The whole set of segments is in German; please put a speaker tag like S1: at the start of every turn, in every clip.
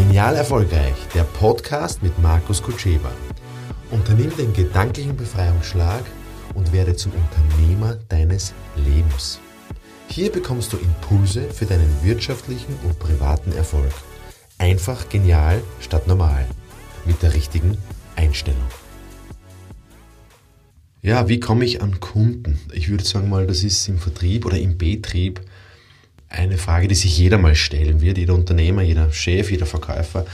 S1: Genial Erfolgreich, der Podcast mit Markus Kutscheba. Unternimm den gedanklichen Befreiungsschlag und werde zum Unternehmer deines Lebens. Hier bekommst du Impulse für deinen wirtschaftlichen und privaten Erfolg. Einfach genial statt normal. Mit der richtigen Einstellung. Ja, wie komme ich an Kunden? Ich würde sagen mal, das ist im Vertrieb oder im Betrieb eine Frage, die sich jeder mal stellen wird. Jeder Unternehmer, jeder Chef, jeder Verkäufer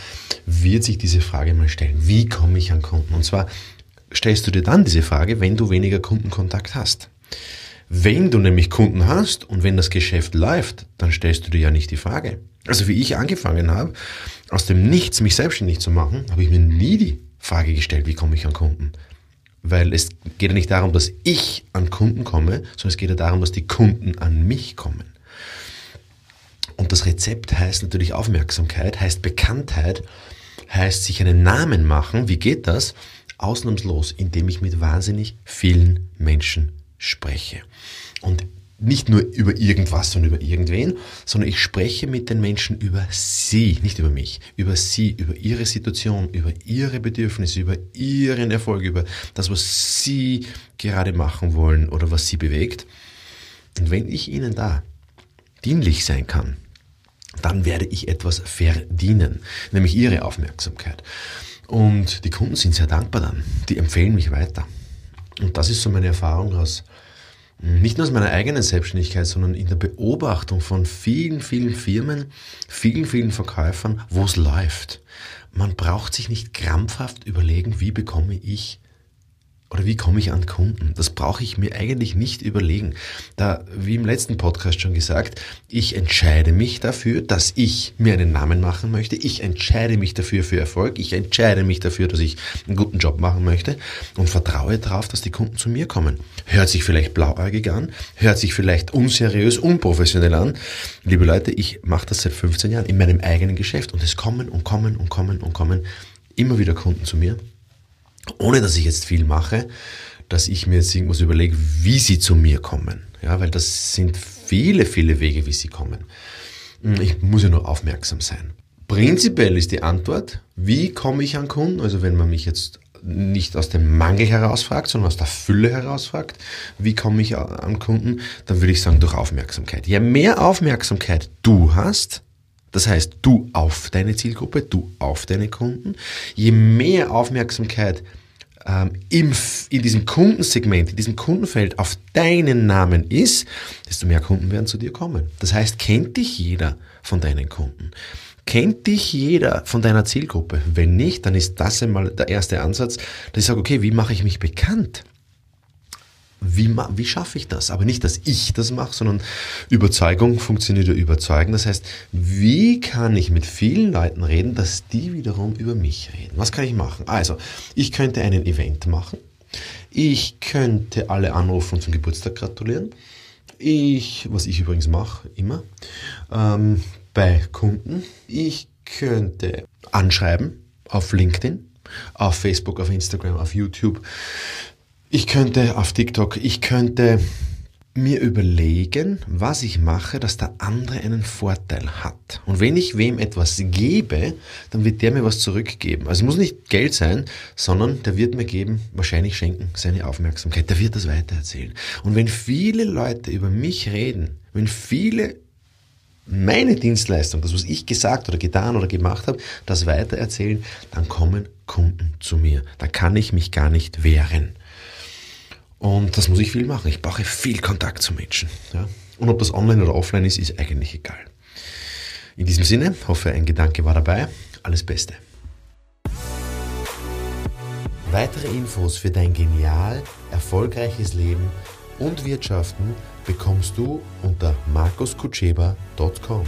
S1: wird sich diese Frage mal stellen. Wie komme ich an Kunden? Und zwar stellst du dir dann diese Frage, wenn du weniger Kundenkontakt hast. Wenn du nämlich Kunden hast und wenn das Geschäft läuft, dann stellst du dir ja nicht die Frage. Also wie ich angefangen habe, aus dem Nichts mich selbstständig zu machen, habe ich mir nie die Frage gestellt, wie komme ich an Kunden? Weil es geht ja nicht darum, dass ich an Kunden komme, sondern es geht ja darum, dass die Kunden an mich kommen. Und das Rezept heißt natürlich Aufmerksamkeit, heißt Bekanntheit, heißt sich einen Namen machen. Wie geht das? Ausnahmslos, indem ich mit wahnsinnig vielen Menschen spreche. Und nicht nur über irgendwas und über irgendwen, sondern ich spreche mit den Menschen über sie, nicht über mich, über sie, über ihre Situation, über ihre Bedürfnisse, über ihren Erfolg, über das, was sie gerade machen wollen oder was sie bewegt. Und wenn ich ihnen da dienlich sein kann, dann werde ich etwas verdienen, nämlich ihre Aufmerksamkeit. Und die Kunden sind sehr dankbar dann, die empfehlen mich weiter. Und das ist so meine Erfahrung aus nicht nur aus meiner eigenen Selbstständigkeit, sondern in der Beobachtung von vielen, vielen Firmen, vielen, vielen Verkäufern, wo es läuft. Man braucht sich nicht krampfhaft überlegen, wie bekomme ich oder wie komme ich an Kunden? Das brauche ich mir eigentlich nicht überlegen. Da, wie im letzten Podcast schon gesagt, ich entscheide mich dafür, dass ich mir einen Namen machen möchte. Ich entscheide mich dafür für Erfolg. Ich entscheide mich dafür, dass ich einen guten Job machen möchte und vertraue darauf, dass die Kunden zu mir kommen. Hört sich vielleicht blauäugig an, hört sich vielleicht unseriös, unprofessionell an. Liebe Leute, ich mache das seit 15 Jahren in meinem eigenen Geschäft und es kommen und kommen und kommen und kommen immer wieder Kunden zu mir ohne dass ich jetzt viel mache, dass ich mir jetzt irgendwas überlege, wie sie zu mir kommen. Ja, weil das sind viele, viele Wege, wie sie kommen. Hm, ich muss ja nur aufmerksam sein. Prinzipiell ist die Antwort, wie komme ich an Kunden? Also wenn man mich jetzt nicht aus dem Mangel herausfragt, sondern aus der Fülle herausfragt, wie komme ich an Kunden, dann würde ich sagen durch Aufmerksamkeit. Je mehr Aufmerksamkeit du hast, das heißt, du auf deine Zielgruppe, du auf deine Kunden. Je mehr Aufmerksamkeit ähm, in diesem Kundensegment, in diesem Kundenfeld auf deinen Namen ist, desto mehr Kunden werden zu dir kommen. Das heißt, kennt dich jeder von deinen Kunden. Kennt dich jeder von deiner Zielgruppe? Wenn nicht, dann ist das einmal der erste Ansatz, dass ich sage, okay, wie mache ich mich bekannt? Wie, wie schaffe ich das? Aber nicht, dass ich das mache, sondern Überzeugung funktioniert über Überzeugen. Das heißt, wie kann ich mit vielen Leuten reden, dass die wiederum über mich reden? Was kann ich machen? Also, ich könnte einen Event machen. Ich könnte alle anrufen und zum Geburtstag gratulieren. Ich, was ich übrigens mache, immer, ähm, bei Kunden. Ich könnte anschreiben auf LinkedIn, auf Facebook, auf Instagram, auf YouTube. Ich könnte auf TikTok, ich könnte mir überlegen, was ich mache, dass der andere einen Vorteil hat. Und wenn ich wem etwas gebe, dann wird der mir was zurückgeben. Also es muss nicht Geld sein, sondern der wird mir geben, wahrscheinlich schenken, seine Aufmerksamkeit. Der wird das weitererzählen. Und wenn viele Leute über mich reden, wenn viele meine Dienstleistung, das was ich gesagt oder getan oder gemacht habe, das weitererzählen, dann kommen Kunden zu mir. Da kann ich mich gar nicht wehren. Und das muss ich viel machen. Ich brauche viel Kontakt zu Menschen. Ja? Und ob das online oder offline ist, ist eigentlich egal. In diesem Sinne, hoffe, ein Gedanke war dabei. Alles Beste. Weitere Infos für dein genial, erfolgreiches Leben und Wirtschaften bekommst du unter markuskutscheba.com.